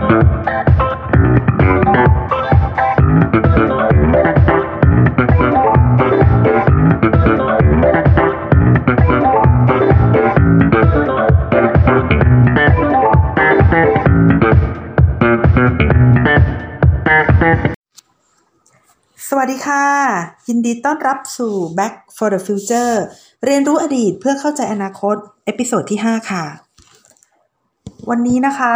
ส วัสดีค่ะ ยินดีต้อนรับสู่ Back for the Future เรียนรู้อดีตเพื่อเข้าใจอนาคต episode ที่ 5 ค่ะ วันนี้นะคะ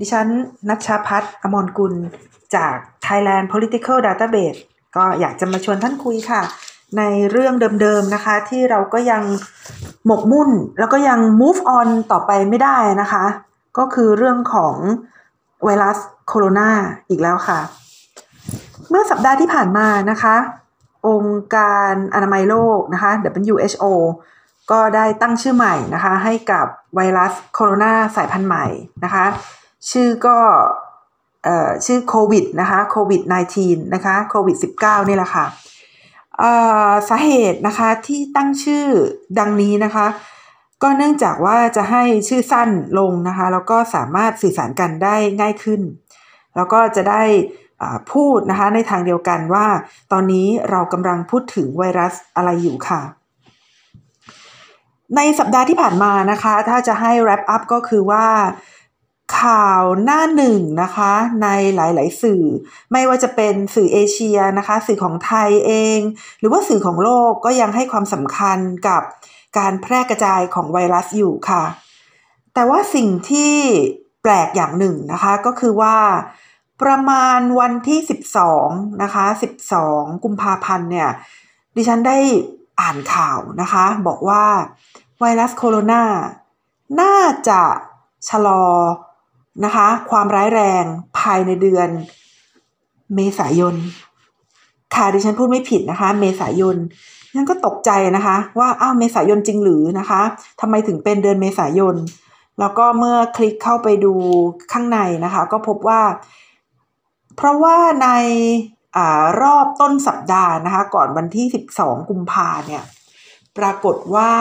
ดิฉันนัชชาพัฒน์อมรกุล จาก Thailand Political Database ก็อยากจะมาชวนท่านคุยค่ะ ในเรื่องเดิมๆนะคะ ที่เราก็ยังหมกมุ่น แล้วก็ยัง move on ต่อไปไม่ได้นะคะ ก็คือเรื่องของไวรัสโคโรนาอีกแล้วค่ะ เมื่อสัปดาห์ที่ผ่านมานะคะ องค์การอนามัยโลกนะคะ WHO ก็ได้ตั้งชื่อใหม่นะคะ ให้กับไวรัสโคโรนาสายพันธุ์ใหม่นะคะ ชื่อก็ชื่อโควิดนะคะโควิด -19 นะคะโควิด -19 นี่แหละค่ะสาเหตุนะคะที่ตั้งชื่อดังนี้นะคะ ก็เนื่องจากว่าจะให้ชื่อสั้นลงนะคะ แล้วก็สามารถสื่อสารกันได้ง่ายขึ้น แล้วก็จะได้ พูดนะคะในทางเดียวกันว่า ตอนนี้เรากำลังพูดถึงไวรัสอะไรอยู่ค่ะ ในสัปดาห์ที่ผ่านมานะคะ ถ้าจะให้ wrap up ก็คือว่าข่าวหน้าหนึ่งนะคะในหลาย ๆ สื่อ ไม่ว่าจะเป็นสื่อเอเชียนะคะ สื่อของไทยเอง หรือว่าสื่อของโลกก็ยังให้ความสำคัญกับการแพร่กระจายของไวรัสอยู่ค่ะ แต่ว่าสิ่งที่แปลกอย่างหนึ่งนะคะก็คือว่า ประมาณวันที่ 12 นะคะ 12 กุมภาพันธ์เนี่ย ดิฉันได้อ่านข่าวนะคะ บอกว่าไวรัสโคโรนาน่าจะชะลอนะคะ ความร้ายแรงภายในเดือนเมษายน ค่ะดิฉันพูดไม่ผิดนะคะ เมษายนฉันก็ตกใจนะคะ ว่าอ้าวเมษายนจริงหรือนะคะทำไมถึงเป็นเดือนเมษายน แล้วก็เมื่อคลิกเข้าไปดูข้างในนะคะ ก็พบว่า เพราะว่าในอรอบต้นสัปดาห์นะคะก่อนวันที่ 12 กุมภาเนี่ยปรากฏว่า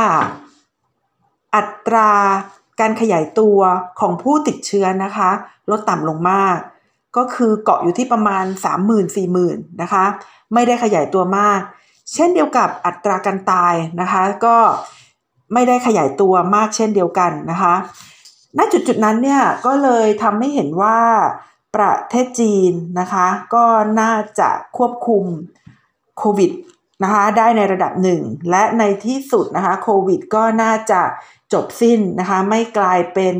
อัตราการขยายตัวของผู้ติดเชื้อนะคะ ลดต่ำลงมาก ก็คือเกาะอยู่ที่ประมาณ 30,000-40,000นะคะ ไม่ได้ขยายตัวมาก เช่นเดียวกับอัตราการตายนะคะ ก็ไม่ได้ขยายตัวมากเช่นเดียวกันนะคะณจุดจุดนั้นเนี่ยก็เลยทำให้เห็นว่า ประเทศจีนนะคะก็น่าจะควบคุมโควิดนะคะได้ในระดับหนึ่ง และในที่สุดนะคะโควิดก็น่าจะจบสิ้นนะคะไม่กลายเป็น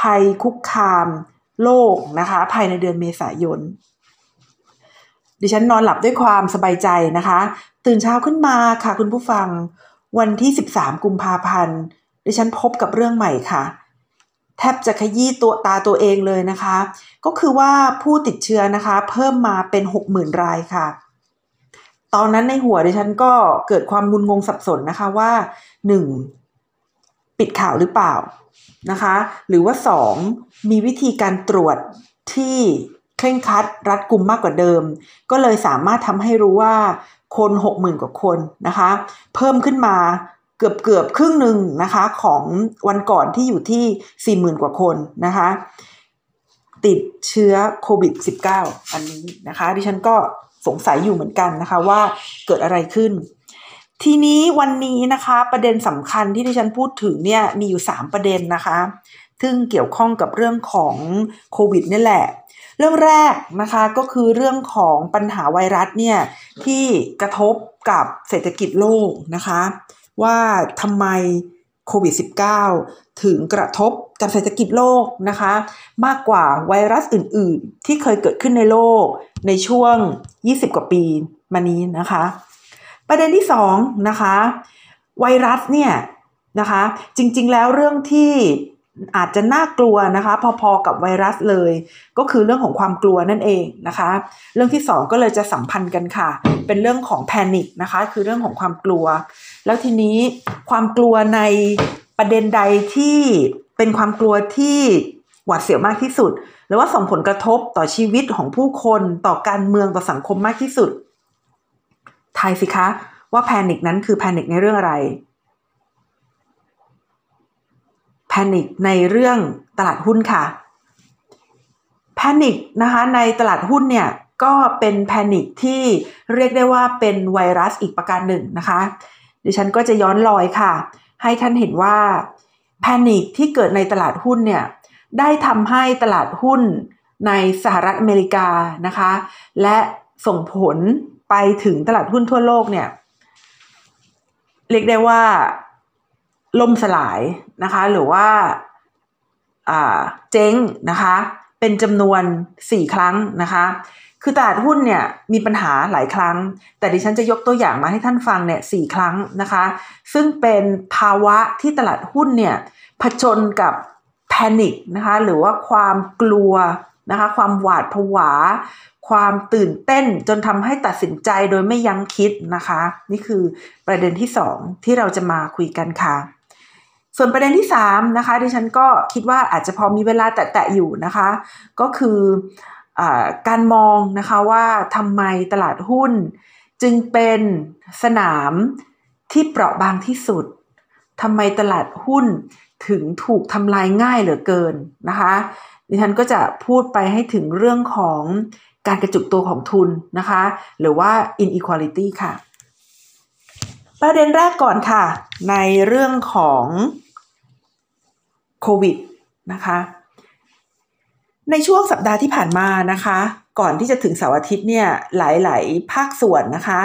ภัยคุกคามโลกนะคะภายในเดือนเมษายน ดิฉันนอนหลับด้วยความสบายใจนะคะ ตื่นเช้าขึ้นมาค่ะคุณผู้ฟังวันที่ 13 กุมภาพันธ์ ดิฉันพบกับเรื่องใหม่ค่ะ แทบจะขยี้ตัวตาตัวเองเลยนะคะ ก็คือว่าผู้ติดเชื้อนะคะ เพิ่มมาเป็นหกหมื่นรายค่ะ ตอนนั้นในหัวดิฉันก็เกิดความมุนงงสับสนนะคะว่าหนึ่งปิดข่าวหรือเปล่านะคะ หรือว่าสองมีวิธีการตรวจที่เคร่งครัดรัดกุมมากกว่าเดิม ก็เลยสามารถทำให้รู้ว่าคนหกหมื่นกว่าคนนะคะ เพิ่มขึ้นมา เกือบเกือบครึ่งหนึ่งนะคะของวันก่อนที่อยู่ที่สี่หมื่นกว่าคนนะคะติดเชื้อโควิด -19 อันนี้นะคะดิฉันก็สงสัยอยู่เหมือนกันนะคะว่าเกิดอะไรขึ้น ทีนี้วันนี้นะคะประเด็นสำคัญที่ดิฉันพูดถึงเนี่ยมีอยู่ 3 ประเด็นนะคะซึ่งเกี่ยวข้องกับเรื่องของโควิดนี่แหละ เรื่องแรกนะคะก็คือเรื่องของปัญหาไวรัสเนี่ยที่กระทบกับเศรษฐกิจโลกนะคะ ว่าทำไมโควิด -19 ถึงกระทบกับเศรษฐกิจโลกนะคะ มากกว่าไวรัสอื่น ๆ ที่เคยเกิดขึ้นในโลกในช่วง 20 กว่าปีมานี้นะคะ ประเด็นที่2นะคะ ไวรัสเนี่ยนะคะ จริง ๆ แล้วเรื่องที่ อาจจะน่ากลัวนะคะพอๆกับไวรัสเลย ก็คือเรื่องของความกลัวนั่นเองนะคะ เรื่องที่ 2 ก็เลยจะสัมพันธ์กันค่ะ เป็นเรื่องของแพนิคนะคะ คือเรื่องของความกลัว แล้วทีนี้ความกลัวในประเด็นใดที่เป็นความกลัวที่หวาดเสียวมากที่สุด หรือว่าส่งผลกระทบต่อชีวิตของผู้คนต่อการเมืองต่อสังคมมากที่สุดทายสิคะ ว่าแพนิคนั้นคือแพนิคในเรื่องอะไร แพนิคในเรื่องตลาดหุ้นค่ะแพนิคนะคะในตลาดหุ้นเนี่ยก็เป็นแพนิคที่เรียกได้ว่าเป็นไวรัสอีกประการหนึ่งนะคะดิฉันก็จะย้อนรอยค่ะ ให้ท่านเห็นว่าแพนิคที่เกิดในตลาดหุ้นเนี่ยได้ทำให้ตลาดหุ้นในสหรัฐอเมริกานะคะ และส่งผลไปถึงตลาดหุ้นทั่วโลกเนี่ยเรียกได้ว่า ล่มสลายนะคะ หรือว่าเจ๊งนะคะ เป็นจำนวน 4 ครั้งนะคะ คือตลาดหุ้นเนี่ยมีปัญหาหลายครั้ง แต่ดิฉันจะยกตัวอย่างมาให้ท่านฟังเนี่ยสครั้งนะคะ ซึ่งเป็นภาวะที่ตลาดหุ้นเนี่ยผจญกับแพนิคนะคะหรือว่าความกลัวนะคะความหวาดผวา ความตื่นเต้นจนทำให้ตัดสินใจโดยไม่ยั้งคิดนะคะ นี่คือประเด็นที่2ที่เราจะมาคุยกันค่ะ ส่วนประเด็นที่3นะคะดิฉันก็คิดว่าอาจจะพอมีเวลาแตะๆอยู่นะคะ ก็คืออการมองนะคะว่าทำไมตลาดหุ้น จึงเป็นสนามที่เปราะบางที่สุดทำไมตลาดหุ้นถึงถูกทำลายง่ายเหลือเกินนะคะดิฉันก็จะพูดไปให้ถึงเรื่องของการกระจุกตัวของทุนนะคะ หรือว่า inequality ค่ะ ประเด็นแรกก่อนค่ะ ในเรื่องของ โควิดนะคะในช่วงสัปดาห์ที่ผ่านมานะคะ ก่อนที่จะถึงเสาร์อาทิตย์เนี่ยหลาย ๆ ภาคส่วนนะคะ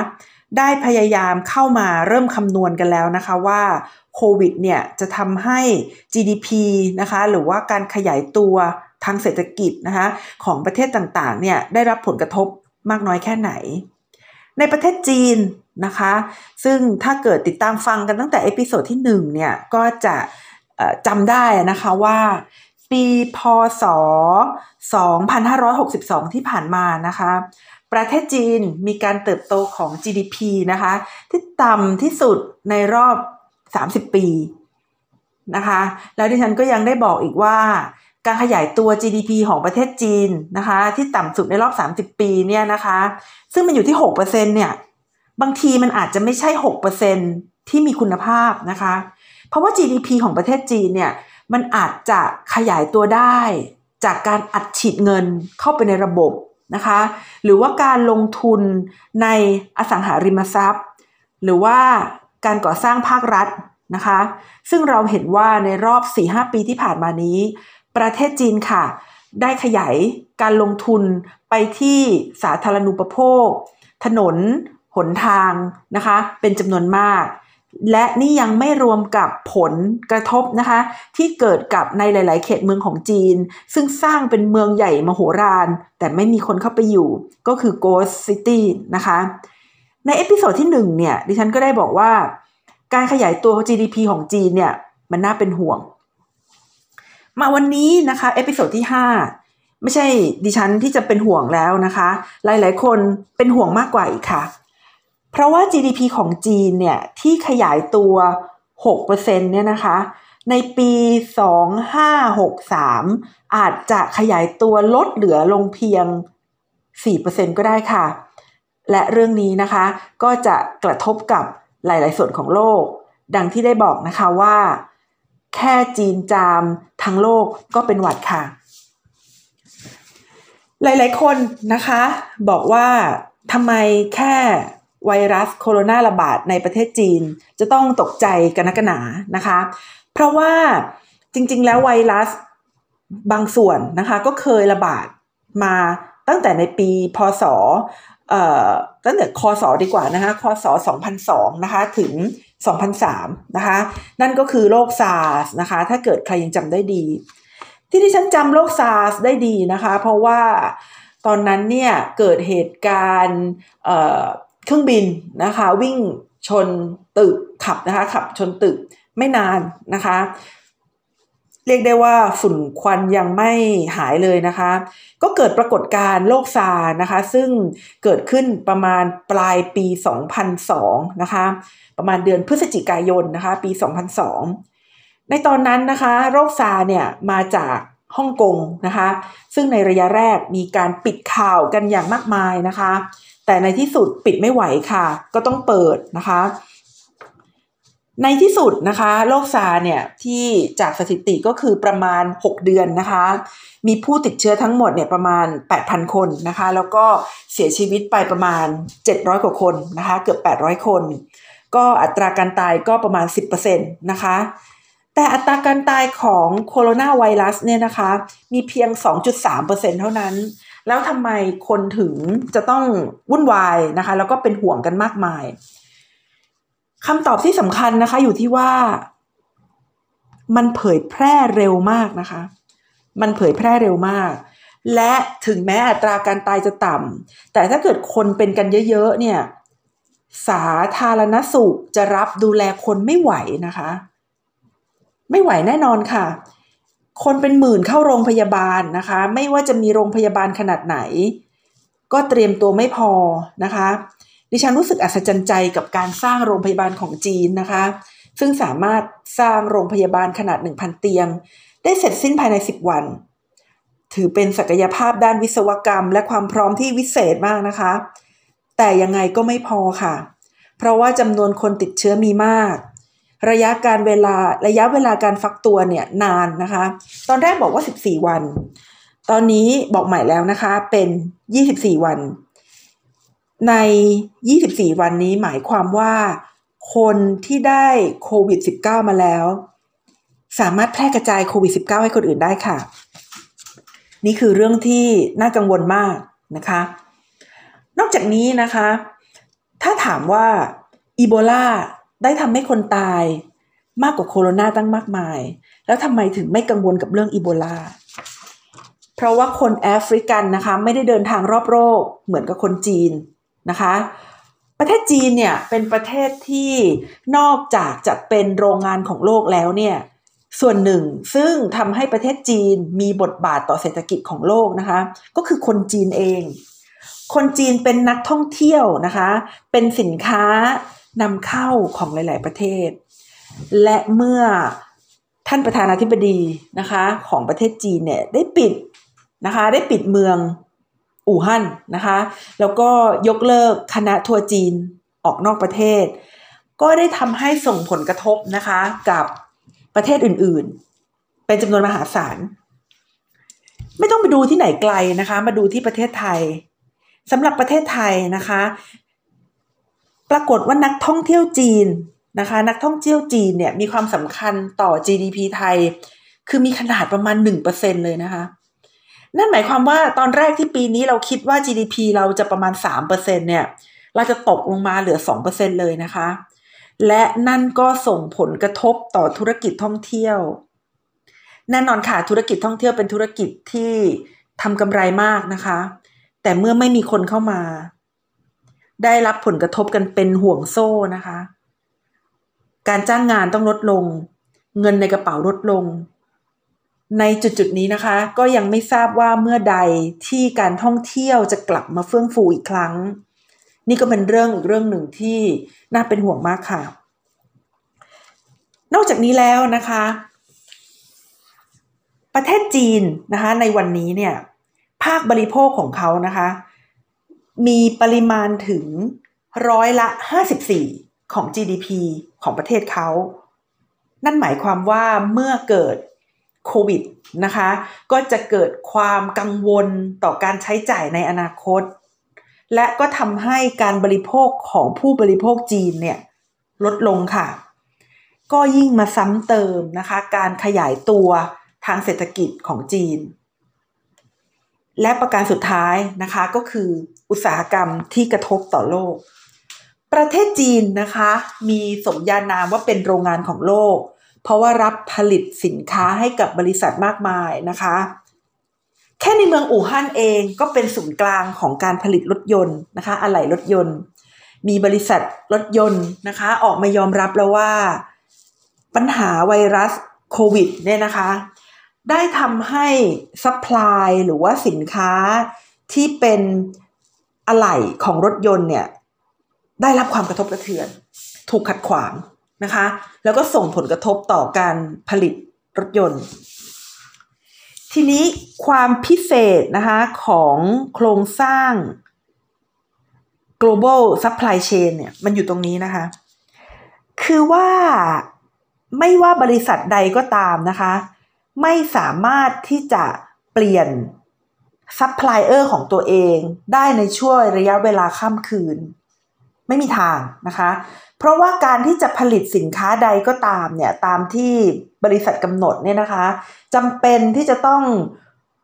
ได้พยายามเข้ามาเริ่มคำนวณกันแล้วนะคะว่าโควิดเนี่ยจะทำให้ GDP นะคะหรือว่าการขยายตัวทางเศรษฐกิจนะคะของประเทศต่าง ๆ เนี่ยได้รับผลกระทบมากน้อยแค่ไหน ในประเทศจีนนะคะ ซึ่งถ้าเกิดติดตามฟังกันตั้งแต่ episode ที่1เนี่ยก็จะ จำได้นะคะว่าปีพศ 2562 ที่ผ่านมานะคะ ประเทศจีนมีการเติบโตของ GDP นะคะ ที่ต่ำที่สุดในรอบ 30 ปีนะคะ แล้วดิฉันก็ยังได้บอกอีกว่า การขยายตัว GDP ของประเทศจีนนะคะ ที่ต่ำสุดในรอบ 30 ปีเนี่ยนะคะ ซึ่งมันอยู่ที่ 6%เนี่ย บางทีมันอาจจะไม่ใช่ 6%ที่มีคุณภาพนะคะ เพราะว่า GDP ของประเทศจีนเนี่ยมันอาจจะขยายตัวได้จากการอัดฉีดเงินเข้าไปในระบบนะคะหรือว่าการลงทุนในอสังหาริมทรัพย์ หรือว่าการก่อสร้างภาครัฐนะคะซึ่งเราเห็นว่าในรอบ 4-5 ปีที่ผ่านมานี้ ประเทศจีนค่ะ ได้ขยายการลงทุนไปที่สาธารณูปโภค ถนน หนทางนะคะเป็นจำนวนมาก และนี่ยังไม่รวมกับผลกระทบนะคะ ที่เกิดกับในหลาย ๆ เขตเมืองของจีน ซึ่งสร้างเป็นเมืองใหญ่มโหฬารแต่ไม่มีคนเข้าไปอยู่ ก็คือ Ghost City นะคะ ใน episode ที่1เนี่ยดิฉันก็ได้บอกว่า การขยายตัว GDP ของจีนเนี่ย มันน่าเป็นห่วง มาวันนี้นะคะ episode ที่ 5 ไม่ใช่ดิฉันที่จะเป็นห่วงแล้วนะคะ หลาย ๆ คนเป็นห่วงมากกว่าอีกค่ะ เพราะว่า GDP ของจีนเนี่ยที่ขยายตัว 6%เนี่ยนะคะ ในปี 2563 อาจจะขยายตัวลดเหลือลงเพียง 4%ก็ได้ค่ะ และเรื่องนี้นะคะ ก็จะกระทบกับหลาย ๆ ส่วนของโลก ดังที่ได้บอกนะคะว่า แค่จีนจามทั้งโลกก็เป็นหวัดค่ะ หลาย ๆ คนนะคะ บอกว่าทำไมแค่ ไวรัสโคโรนาระบาดในประเทศจีน จะต้องตกใจกันนักหนานะคะ เพราะว่าจริง ๆ แล้วไวรัสบางส่วนนะคะก็เคยระบาดมาตั้งแต่ในปีพศตั้งแต่คศดีกว่านะคะคศ2002นะคะถึง 2003นะคะนั่นก็คือโรคซาร์สนะคะถ้าเกิดใครยังจำได้ดี ที่ดิฉันจำโรคซาร์สได้ดีนะคะ เพราะว่าตอนนั้นเนี่ยเกิดเหตุการณ์ เครื่องบินนะคะ วิ่งชนตึกขับนะคะ ขับชนตึกไม่นานนะคะ เรียกได้ว่าฝุ่นควันยังไม่หายเลยนะคะ ก็เกิดปรากฏการณ์โรคซาร์สนะคะ ซึ่งเกิดขึ้นประมาณปลายปี 2002 นะคะ ประมาณเดือนพฤศจิกายนนะคะ ปี 2002 ในตอนนั้นนะคะ โรคซาเนี่ยมาจากฮ่องกงนะคะ ซึ่งในระยะแรกมีการปิดข่าวกันอย่างมากมายนะคะ แต่ในที่สุดปิดไม่ไหวค่ะ ก็ต้องเปิดนะคะ ในที่สุดนะคะ โรคซาเนี่ยที่จากสถิติก็คือประมาณ 6 เดือนนะคะ มีผู้ติดเชื้อทั้งหมดเนี่ยประมาณ 8,000 คนนะคะ แล้วก็เสียชีวิตไปประมาณ 700 กว่าคนนะคะ เกือบ 800 คน ก็อัตราการตายก็ประมาณ 10%นะคะแต่อัตราการตายของโคโรนาไวรัสเนี่ยนะคะ มีเพียง 2.3%เท่านั้น แล้วทำไมคนถึงจะต้องวุ่นวายนะคะ แล้วก็เป็นห่วงกันมากมายคำตอบที่สำคัญนะคะ อยู่ที่ว่า มันเผยแพร่เร็วมากนะคะ มันเผยแพร่เร็วมาก และถึงแม้อัตราการตายจะต่ำแต่ถ้าเกิดคนเป็นกันเยอะๆเนี่ยสาธารณสุขจะรับดูแลคนไม่ไหวนะคะ ไม่ไหวแน่นอนค่ะ คนเป็นหมื่นเข้าโรงพยาบาลนะคะ ไม่ว่าจะมีโรงพยาบาลขนาดไหน ก็เตรียมตัวไม่พอนะคะ ดิฉันรู้สึกอัศจรรย์ใจกับการสร้างโรงพยาบาลของจีนนะคะ ซึ่งสามารถสร้างโรงพยาบาลขนาด 1,000 เตียง ได้เสร็จสิ้นภายใน 10 วัน ถือเป็นศักยภาพด้านวิศวกรรม และความพร้อมที่วิเศษมากนะคะ แต่ยังไงก็ไม่พอค่ะ เพราะว่าจำนวนคนติดเชื้อมีมาก ระยะการเวลาระยะเวลาการฟักตัวเนี่ยนานนะคะ ตอนแรกบอกว่า 14 วัน ตอนนี้บอกใหม่แล้วนะคะเป็น 24 วัน ใน 24 วันนี้หมายความว่า คนที่ได้โควิด -19 มาแล้ว สามารถแพร่กระจายโควิด -19 ให้คนอื่นได้ค่ะ นี่คือเรื่องที่น่ากังวลมากนะคะ นอกจากนี้นะคะ ถ้าถามว่าอีโบลา ได้ทำให้คนตายมากกว่าโคโรนาตั้งมากมาย แล้วทำไมถึงไม่กังวลกับเรื่องอีโบลา เพราะว่าคนแอฟริกันนะคะไม่ได้เดินทางรอบโลกเหมือนกับคนจีนนะคะ ประเทศจีนเนี่ยเป็นประเทศที่นอกจากจะเป็นโรงงานของโลกแล้วเนี่ยส่วนหนึ่งซึ่งทำให้ประเทศจีนมีบทบาทต่อเศรษฐกิจของโลกนะคะ ก็คือคนจีนเอง คนจีนเป็นนักท่องเที่ยวนะคะ เป็นสินค้า นำเข้าของหลาย ๆ ประเทศ และเมื่อท่านประธานาธิบดีนะคะของประเทศจีนเนี่ยได้ปิดนะคะได้ปิดเมืองอู่ฮั่นนะคะแล้วก็ยกเลิกคณะทัวร์จีนออกนอกประเทศ ก็ได้ทำให้ส่งผลกระทบนะคะกับประเทศอื่น ๆ เป็นจำนวนมหาศาล ไม่ต้องไปดูที่ไหนไกลนะคะ มาดูที่ประเทศไทยสำหรับประเทศไทยนะคะ ปรากฏว่านักท่องเที่ยวจีนนะคะ นักท่องเที่ยวจีนเนี่ยมีความสำคัญต่อ GDP ไทย คือมีขนาดประมาณ 1%เลยนะคะ นั่นหมายความว่าตอนแรกที่ปีนี้เราคิดว่า GDP เราจะประมาณ 3%เนี่ย เราจะตกลงมาเหลือ 2%เลยนะคะ และนั่นก็ส่งผลกระทบต่อธุรกิจท่องเที่ยว แน่นอนค่ะธุรกิจท่องเที่ยวเป็นธุรกิจที่ทำกำไรมากนะคะ แต่เมื่อไม่มีคนเข้ามา ได้รับผลกระทบกันเป็นห่วงโซ่นะคะ การจ้างงานต้องลดลง เงินในกระเป๋าลดลง ในจุดจุดนี้นะคะ ก็ยังไม่ทราบว่าเมื่อใดที่การท่องเที่ยวจะกลับมาเฟื่องฟูอีกครั้ง นี่ก็เป็นเรื่องอีกเรื่องหนึ่งที่น่าเป็นห่วงมากค่ะ นอกจากนี้แล้วนะคะ ประเทศจีนนะคะ ในวันนี้เนี่ยภาคบริโภคของเขานะคะ มีปริมาณถึงร้อยละ 54 ของ GDP ของประเทศเขา นั่นหมายความว่าเมื่อเกิดโควิดนะคะ ก็จะเกิดความกังวลต่อการใช้จ่ายในอนาคต และก็ทำให้การบริโภคของผู้บริโภคจีนเนี่ยลดลงค่ะ ก็ยิ่งมาซ้ำเติมนะคะ การขยายตัวทางเศรษฐกิจของจีน และประการสุดท้ายนะคะก็คืออุตสาหกรรมที่กระทบต่อโลก ประเทศจีนนะคะมีสมญานามว่าเป็นโรงงานของโลก เพราะว่ารับผลิตสินค้าให้กับบริษัทมากมายนะคะ แค่ในเมืองอู่ฮั่นเองก็เป็นศูนย์กลางของการผลิตรถยนต์นะคะอะไหล่รถยนต์ มีบริษัทรถยนต์นะคะออกมายอมรับแล้วว่า ปัญหาไวรัสโควิดเนี่ยนะคะ ได้ทำให้ซัพพลายหรือว่าสินค้าที่เป็นอะไหล่ของรถยนต์เนี่ยได้รับความกระทบกระเทือน ถูกขัดขวางนะคะ แล้วก็ส่งผลกระทบต่อการผลิตรถยนต์ ทีนี้ความพิเศษนะคะของโครงสร้าง global supply chain เนี่ยมันอยู่ตรงนี้นะคะ คือว่าไม่ว่าบริษัทใดก็ตามนะคะ ไม่สามารถที่จะเปลี่ยนซัพพลายเออร์ของตัวเองได้ในช่วงระยะเวลาข้ามคืน ไม่มีทางนะคะ เพราะว่าการที่จะผลิตสินค้าใดก็ตามเนี่ยตามที่บริษัทกำหนดเนี่ยนะคะจำเป็นที่จะต้อง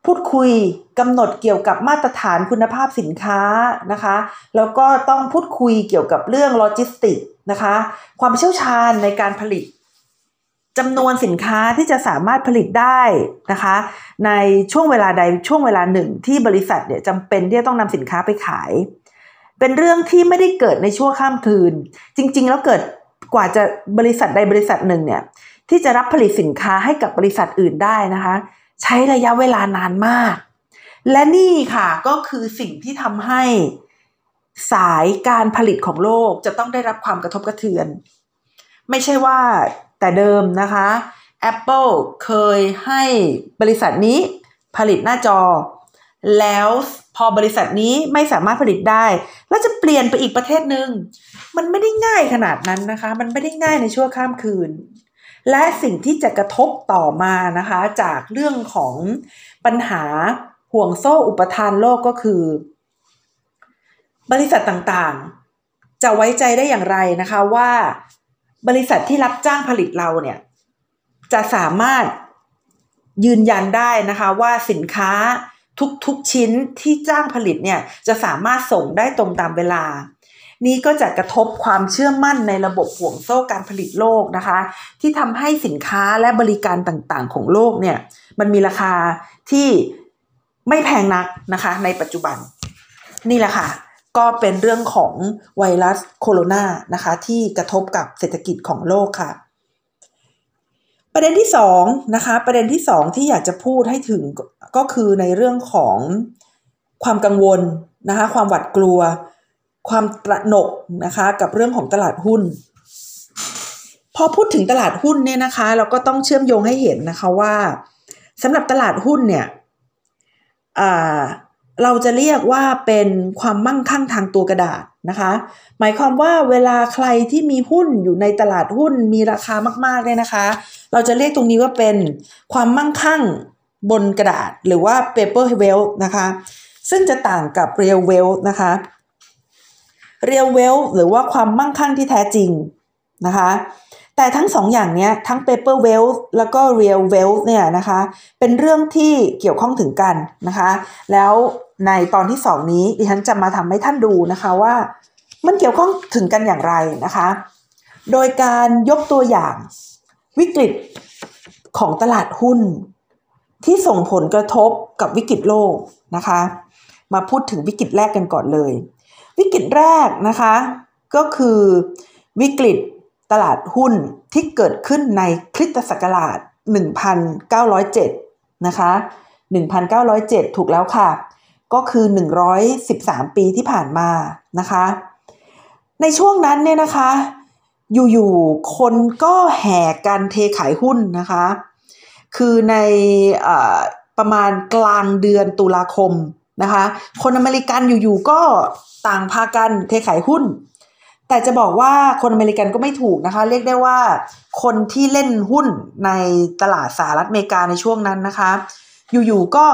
พูดคุยกำหนดเกี่ยวกับมาตรฐานคุณภาพสินค้านะคะ แล้วก็ต้องพูดคุยเกี่ยวกับเรื่องโลจิสติกนะคะ ความเชี่ยวชาญในการผลิต จำนวนสินค้าที่จะสามารถผลิตได้นะคะ ในช่วงเวลาใดช่วงเวลาหนึ่งที่บริษัทเนี่ยจำเป็นที่จะต้องนำสินค้าไปขาย เป็นเรื่องที่ไม่ได้เกิดในชั่วข้ามคืน จริง ๆ แล้วเกิดกว่าจะบริษัทใดบริษัทหนึ่งเนี่ยที่จะรับผลิตสินค้าให้กับบริษัทอื่นได้นะคะ ใช้ระยะเวลานานมาก และนี่ค่ะก็คือสิ่งที่ทำให้สายการผลิตของโลกจะต้องได้รับความกระทบกระเทือน ไม่ใช่ว่า แต่เดิมนะคะ Apple เคยให้บริษัทนี้ผลิตหน้าจอ แล้วพอบริษัทนี้ไม่สามารถผลิตได้ แล้วจะเปลี่ยนไปอีกประเทศหนึ่งมันไม่ได้ง่ายขนาดนั้นนะคะ มันไม่ได้ง่ายในช่วงข้ามคืน และสิ่งที่จะกระทบต่อมานะคะ จากเรื่องของปัญหาห่วงโซ่อุปทานโลกก็คือ บริษัทต่างๆ จะไว้ใจได้อย่างไรนะคะว่า บริษัทที่รับจ้างผลิตเราเนี่ย จะสามารถยืนยันได้นะคะว่าสินค้าทุกๆชิ้นที่จ้างผลิตเนี่ยจะสามารถส่งได้ตรงตามเวลา นี้ก็จะกระทบความเชื่อมั่นในระบบห่วงโซ่การผลิตโลกนะคะ ที่ทำให้สินค้าและบริการต่างๆ ของโลกเนี่ยมันมีราคาที่ไม่แพงนักนะคะในปัจจุบันนี่แหละค่ะ ก็เป็นเรื่องของไวรัสโคโรนานะคะ ที่กระทบกับเศรษฐกิจของโลกค่ะ ประเด็นที่สองนะคะ ประเด็นที่สองที่อยากจะพูดให้ถึงก็คือในเรื่องของความกังวลนะคะ ความหวาดกลัว ความตระหนกนะคะกับเรื่องของตลาดหุ้น พอพูดถึงตลาดหุ้นเนี่ยนะคะ เราก็ต้องเชื่อมโยงให้เห็นนะคะว่าสำหรับตลาดหุ้นเนี่ย เราจะเรียกว่าเป็นความมั่งคั่งทางตัวกระดาษนะคะ หมายความว่าเวลาใครที่มีหุ้นอยู่ในตลาดหุ้นมีราคามากๆเลยนะคะ เราจะเรียกตรงนี้ว่าเป็นความมั่งคั่งบนกระดาษหรือว่า paper wealth นะคะ ซึ่งจะต่างกับ real wealth นะคะ real wealth หรือว่าความมั่งคั่งที่แท้จริงนะคะ แต่ทั้งสองอย่างเนี้ทั้ง paper wealth แล้วก็ real wealth เนี่ยนะคะเป็นเรื่องที่เกี่ยวข้องถึงกันนะคะแล้วในตอนที่สองนี้ดิฉันจะมาทำให้ท่านดูนะคะว่ามันเกี่ยวข้องถึงกันอย่างไรนะคะ โดยการยกตัวอย่างวิกฤตของตลาดหุ้น ที่ส่งผลกระทบกับวิกฤตโลกนะคะ มาพูดถึงวิกฤตแรกกันก่อนเลย วิกฤตแรกนะคะก็คือวิกฤต ตลาดหุ้นที่เกิดขึ้นในคริสตศักราช 1907 นะคะ 1907 ถูกแล้วค่ะ ก็คือ 113 ปีที่ผ่านมานะคะ ในช่วงนั้นเนี่ยนะคะ อยู่ๆ คนก็แห่กันเทขายหุ้นนะคะ คือในประมาณกลางเดือนตุลาคมนะคะ คนอเมริกันอยู่ๆ ก็ต่างพากันเทขายหุ้น แต่จะบอกว่าคนอเมริกันก็ไม่ถูกนะคะ เรียกได้ว่า คนที่เล่นหุ้นในตลาดสหรัฐอเมริกาในช่วงนั้นนะคะ อยู่ๆก็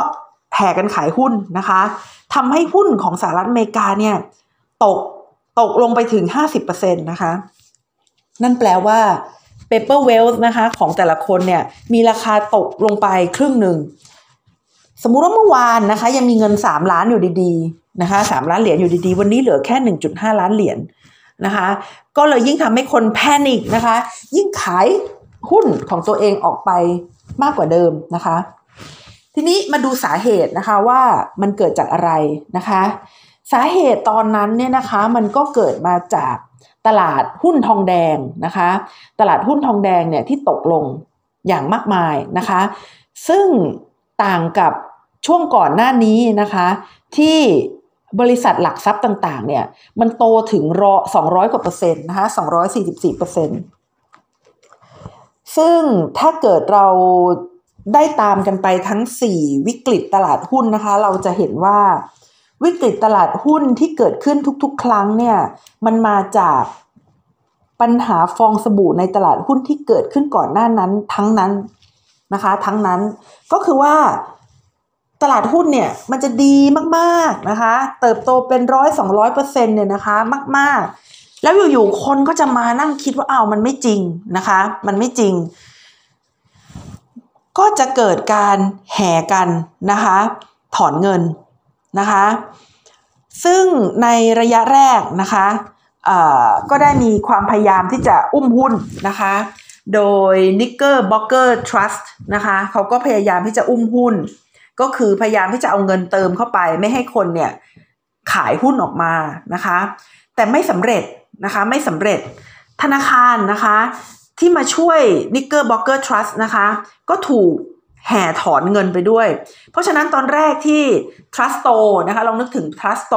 แห่กันขายหุ้นนะคะทำให้หุ้นของสหรัฐอเมริกาเนี่ยตกตกลงไปถึง 50%นะคะ นั่นแปลว่า paper wealth นะคะของแต่ละคนเนี่ยมีราคาตกลงไปครึ่งหนึ่ง สมมุติว่าเมื่อวานนะคะ ยังมีเงิน 3 ล้านอยู่ดีๆนะคะ3ล้านเหรียญอยู่ดีๆ วันนี้เหลือแค่ 1.5 ล้านเหรียญ นะคะ ก็เลยยิ่งทำให้คนแพนิคนะคะ ยิ่งขายหุ้นของตัวเองออกไปมากกว่าเดิมนะคะ ทีนี้มาดูสาเหตุนะคะว่ามันเกิดจากอะไรนะคะ สาเหตุตอนนั้นเนี่ยนะคะมันก็เกิดมาจากตลาดหุ้นทองแดงนะคะ ตลาดหุ้นทองแดงเนี่ยที่ตกลงอย่างมากมายนะคะ ซึ่งต่างกับช่วงก่อนหน้านี้นะคะ ที่ บริษัทหลักทรัพย์ต่างๆ เนี่ย มันโตถึงรอสองร้อยกว่าเปอร์เซ็นต์นะคะสองร้อยสี่สิบสี่เปอร์เซ็นต์ซึ่งถ้าเกิดเราได้ตามกันไปทั้งสี่วิกฤตตลาดหุ้นนะคะ เราจะเห็นว่าวิกฤตตลาดหุ้นที่เกิดขึ้นทุกๆ ครั้งเนี่ย มันมาจากปัญหาฟองสบู่ในตลาดหุ้นที่เกิดขึ้นก่อนหน้านั้นทั้งนั้นนะคะ ทั้งนั้นก็คือว่า ตลาดหุ้นเนี่ยมันจะดีมากๆนะคะ เติบโตเป็นร้อยสองร้อยเปอร์เซ็นต์เนี่ยนะคะมาก ๆ แล้วอยู่ๆคนก็จะมานั่งคิดว่าอ้าวมันไม่จริงนะคะ มันไม่จริง ก็จะเกิดการแห่กันนะคะ ถอนเงินนะคะ ซึ่งในระยะแรกนะคะก็ได้มีความพยายามที่จะอุ้มหุ้นนะคะ โดย n i c k e r b o c k e r Trust นะคะเขาก็พยายามที่จะอุ้มหุ้น ก็คือพยายามที่จะเอาเงินเติมเข้าไปไม่ให้คนเนี่ยขายหุ้นออกมานะคะ แต่ไม่สำเร็จนะคะไม่สำเร็จธนาคารนะคะ ที่มาช่วย n i c k e r b o c k e r Trust นะคะ ก็ถูกแห่ถอนเงินไปด้วย เพราะฉะนั้นตอนแรกที่ trust โตนะคะลองนึกถึง trust โต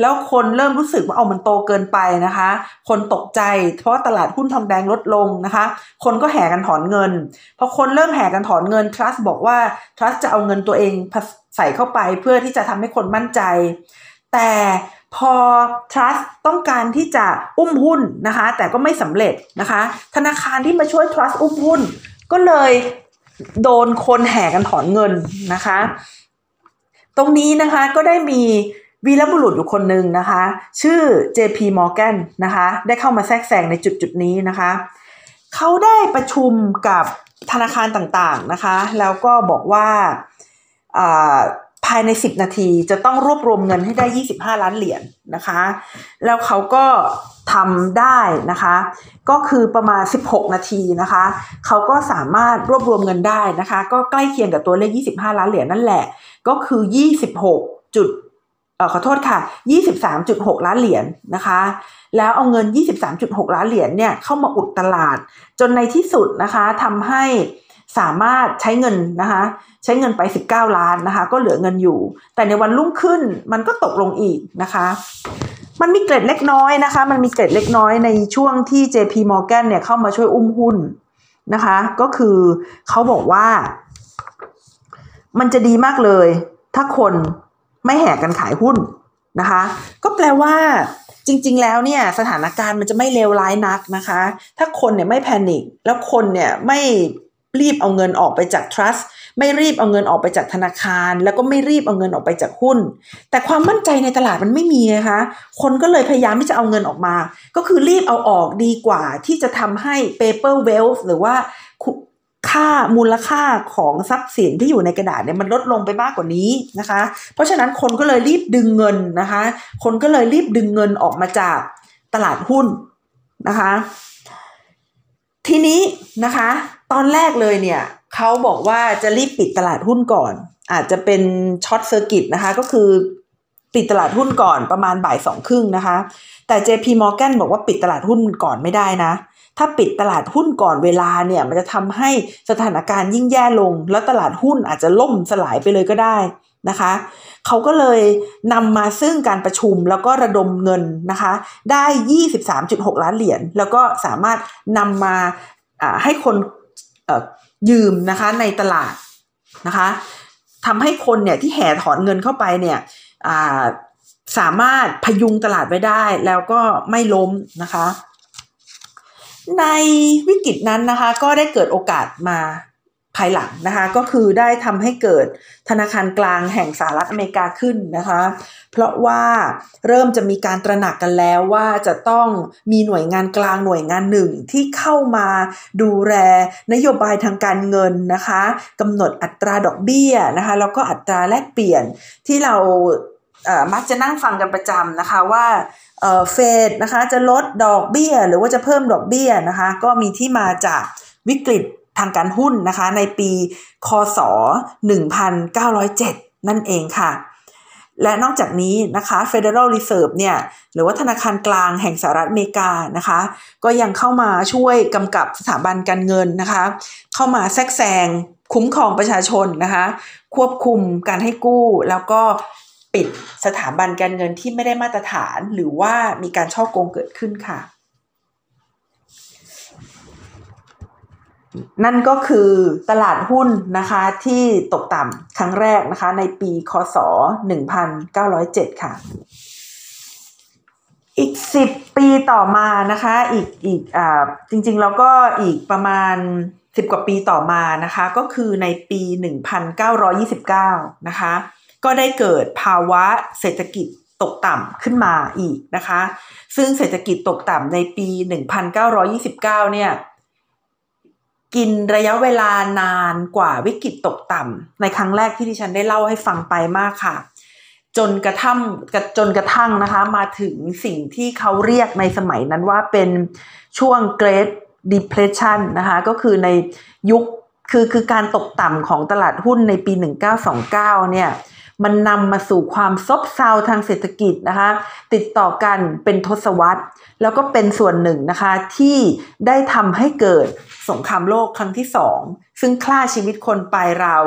แล้วคนเริ่มรู้สึกว่าเอามันโตเกินไปนะคะ คนตกใจ เพราะตลาดหุ้นทองแดงลดลงนะคะ คนก็แห่กันถอนเงิน พอคนเริ่มแห่กันถอนเงิน trust บอกว่า trust จะเอาเงินตัวเองใส่เข้าไปเพื่อที่จะทำให้คนมั่นใจ แต่พอ trust ต้องการที่จะอุ้มหุ้นนะคะ แต่ก็ไม่สำเร็จนะคะ ธนาคารที่มาช่วย trust อุ้มหุ้น ก็เลยโดนคนแห่กันถอนเงินนะคะ ตรงนี้นะคะก็ได้มี วีรบุรุษอยู่คนหนึ่งนะคะ ชื่อ JP Morgan นะคะ ได้เข้ามาแทรกแซงในจุดจุดนี้นะคะ เขาได้ประชุมกับธนาคารต่างๆนะคะ แล้วก็บอกว่าภายใน 10 นาทีจะต้องรวบรวมเงินให้ได้ 25 ล้านเหรียญนนะคะ แล้วเขาก็ทำได้นะคะ ก็คือประมาณ 16 นาทีนะคะ เขาก็สามารถรวบรวมเงินได้นะคะ ก็ใกล้เคียงกับตัวเลข 25 ล้านเหรียญนั่นแหละ ก็คือ 26จุด ขอโทษค่ะ 23.6 ล้านเหรียญนนะคะ แล้วเอาเงิน 23.6 ล้านเหรียญเนี่ยเข้ามาอุดตลาด จนในที่สุดนะคะทำให้สามารถใช้เงินนะคะใช้เงินไป 19 ล้านนะคะ ก็เหลือเงินอยู่ แต่ในวันรุ่งขึ้นมันก็ตกลงอีกนะคะ มันมีเกร็ดเล็กน้อยนะคะ มันมีเกร็ดเล็กน้อยในช่วงที่ JP Morgan เนี่ยเข้ามาช่วยอุ้มหุ้นนะคะ ก็คือเขาบอกว่า มันจะดีมากเลย ถ้าคน ไม่แห่กันขายหุ้นนะคะ ก็แปลว่าจริง ๆ แล้วเนี่ยสถานการณ์มันจะไม่เลวร้ายนักนะคะ ถ้าคนเนี่ยไม่แพนิคแล้วคนเนี่ยไม่รีบเอาเงินออกไปจาก trust ไม่รีบเอาเงินออกไปจากธนาคาร แล้วก็ไม่รีบเอาเงินออกไปจากหุ้น แต่ความมั่นใจในตลาดมันไม่มีนะคะ คนก็เลยพยายามที่จะเอาเงินออกมา ก็คือรีบเอาออกดีกว่าที่จะทำให้ paper wealth หรือว่า ค่ามูลค่าของทรัพย์สินที่อยู่ในกระดาษเนี่ยมันลดลงไปมากกว่านี้นะคะ เพราะฉะนั้นคนก็เลยรีบดึงเงินนะคะ คนก็เลยรีบดึงเงินออกมาจากตลาดหุ้นนะคะ ทีนี้นะคะ ตอนแรกเลยเนี่ยเขาบอกว่าจะรีบปิดตลาดหุ้นก่อน อาจจะเป็น short circuit นะคะ ก็คือ ปิดตลาดหุ้นก่อนประมาณบ่ายสองครึ่งนะคะ แต่ JP Morgan บอกว่าปิดตลาดหุ้นก่อนไม่ได้นะ ถ้าปิดตลาดหุ้นก่อนเวลาเนี่ย มันจะทำให้สถานการณ์ยิ่งแย่ลง แล้วตลาดหุ้นอาจจะล่มสลายไปเลยก็ได้นะคะเขาก็เลยนำมาซึ่งการประชุมแล้วก็ระดมเงินนะคะ ได้ 23.6 ล้านเหรียญแล้วก็สามารถนำมาให้คนยืมนะคะในตลาดนะคะทำให้คนเนี่ยที่แห่ถอนเงินเข้าไปเนี่ย สามารถพยุงตลาดไว้ได้แล้วก็ไม่ล้มนะคะ ในวิกฤตนั้นนะคะก็ได้เกิดโอกาสมาภายหลังนะคะก็คือได้ทำให้เกิดธนาคารกลางแห่งสหรัฐอเมริกาขึ้นนะคะ เพราะว่าเริ่มจะมีการตระหนักกันแล้วว่าจะต้องมีหน่วยงานกลางหน่วยงานหนึ่งที่เข้ามาดูแลนโยบายทางการเงินนะคะกำหนดอัตราดอกเบี้ยนะคะแล้วก็อัตราแลกเปลี่ยนที่เรา มักจะนั่งฟังกันประจำนะคะว่าเฟดนะคะจะลดดอกเบี้ย หรือว่าจะเพิ่มดอกเบี้ยนะคะก็มีที่มาจากวิกฤตทางการหุ้นนะคะในปีคศ 1907 นั่นเองค่ะ และนอกจากนี้นะคะ Federal Reserve เนี่ยหรือว่าธนาคารกลางแห่งสหรัฐอเมริกานะคะ ก็ยังเข้ามาช่วยกำกับสถาบันการเงินนะคะ เข้ามาแทรกแซงคุ้มครองประชาชนนะคะ ควบคุมการให้กู้แล้วก็ ปิดสถาบันการเงินที่ไม่ได้มาตรฐานหรือว่ามีการช่อโกงเกิดขึ้นค่ะ นั่นก็คือตลาดหุ้นนะคะที่ตกต่ำครั้งแรกนะคะในปีคศ 1907 ค่ะ อีกสิบปีต่อมานะคะอีกอีกอ่าจริงๆ แล้วก็อีกประมาณสิบกว่าปีต่อมานะคะ ก็คือในปีหนึ่งพันเก้าร้อยี่สิบเก้านะคะ ก็ได้เกิดภาวะเศรษฐกิจตกต่ำขึ้นมาอีกนะคะ ซึ่งเศรษฐกิจตกต่ำในปีหนึ่งพันเก้าร้อยี่สิบเก้าเนี่ย กินระยะเวลานานกว่าวิกฤตตกต่ำในครั้งแรกที่ดิฉันได้เล่าให้ฟังไปมากค่ะ จนกระทั่งจนกระทั่งนะคะ มาถึงสิ่งที่เขาเรียกในสมัยนั้นว่าเป็นช่วง Great Depression นะคะ ก็คือในยุคคือคือการตกต่ำของตลาดหุ้นในปี 1929 เนี่ย มันนำมาสู่ความซบเซาทางเศรษฐกิจนะคะ ติดต่อกันเป็นทศวรรษ แล้วก็เป็นส่วนหนึ่งนะคะที่ได้ทำให้เกิดสงครามโลกครั้งที่สองซึ่งฆ่าชีวิตคนไปราว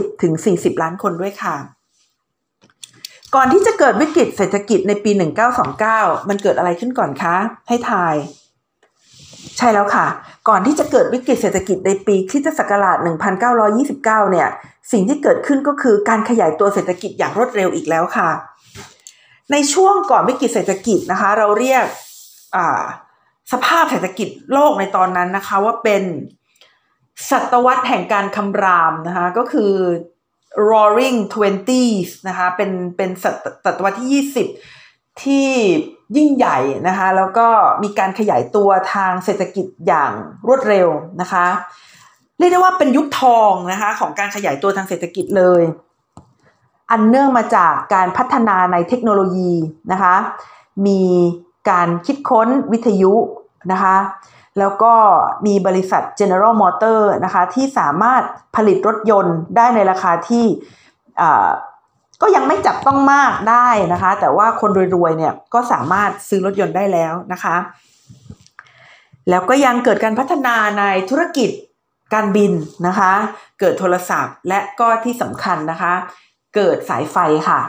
30-40 ล้านคนด้วยค่ะ ก่อนที่จะเกิดวิกฤตเศรษฐกิจในปี 1929 มันเกิดอะไรขึ้นก่อนคะ ให้ทาย ใช่แล้วค่ะ ก่อนที่จะเกิดวิกฤตเศรษฐกิจในปีคริสตศักราช 1929 เนี่ย สิ่งที่เกิดขึ้นก็คือการขยายตัวเศรษฐกิจอย่างรวดเร็วอีกแล้วค่ะ ในช่วงก่อนวิกฤตเศรษฐกิจนะคะ เราเรียกสภาพเศรษฐกิจโลกในตอนนั้นนะคะ ว่าเป็นศตวรรษแห่งการคำรามนะคะ ก็คือ roaring twenties นะคะ เป็นเป็นศตวรรษที่ 20 ที่ยิ่งใหญ่นะคะแล้วก็มีการขยายตัวทางเศรษฐกิจอย่างรวดเร็วนะคะเรียกได้ว่าเป็นยุคทองนะคะของการขยายตัวทางเศรษฐกิจเลย อันเนื่องมาจากการพัฒนาในเทคโนโลยีนะคะมีการคิดค้นวิทยุนะคะแล้วก็มีบริษัท General Motor นะคะที่สามารถผลิตรถยนต์ได้ในราคาที่ ก็ยังไม่จับต้องมากได้นะคะ แต่ว่าคนรวยๆเนี่ยก็สามารถซื้อรถยนต์ได้แล้วนะคะ แล้วก็ยังเกิดการพัฒนาในธุรกิจการบินนะคะ เกิดโทรศัพท์และก็ที่สำคัญนะคะ เกิดสายไฟค่ะ